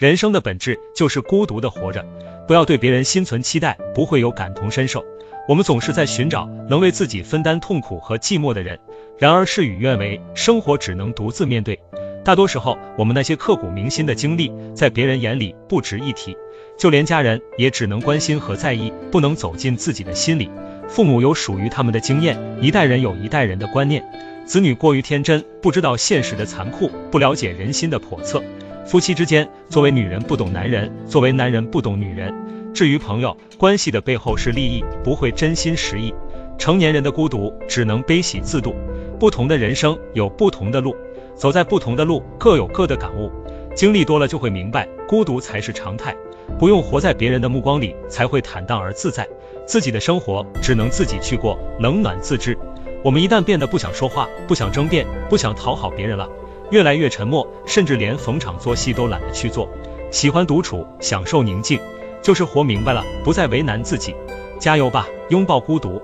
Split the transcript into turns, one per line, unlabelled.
人生的本质就是孤独的活着，不要对别人心存期待，不会有感同身受。我们总是在寻找能为自己分担痛苦和寂寞的人，然而事与愿违，生活只能独自面对。大多时候，我们那些刻骨铭心的经历，在别人眼里不值一提，就连家人也只能关心和在意，不能走进自己的心里。父母有属于他们的经验，一代人有一代人的观念。子女过于天真，不知道现实的残酷，不了解人心的叵测。夫妻之间，作为女人不懂男人，作为男人不懂女人。至于朋友，关系的背后是利益，不会真心实意。成年人的孤独，只能悲喜自度。不同的人生有不同的路，走在不同的路，各有各的感悟。经历多了就会明白，孤独才是常态。不用活在别人的目光里，才会坦荡而自在。自己的生活只能自己去过，冷暖自知。我们一旦变得不想说话，不想争辩，不想讨好别人了，越来越沉默，甚至连逢场作戏都懒得去做，喜欢独处，享受宁静，就是活明白了，不再为难自己。加油吧，拥抱孤独。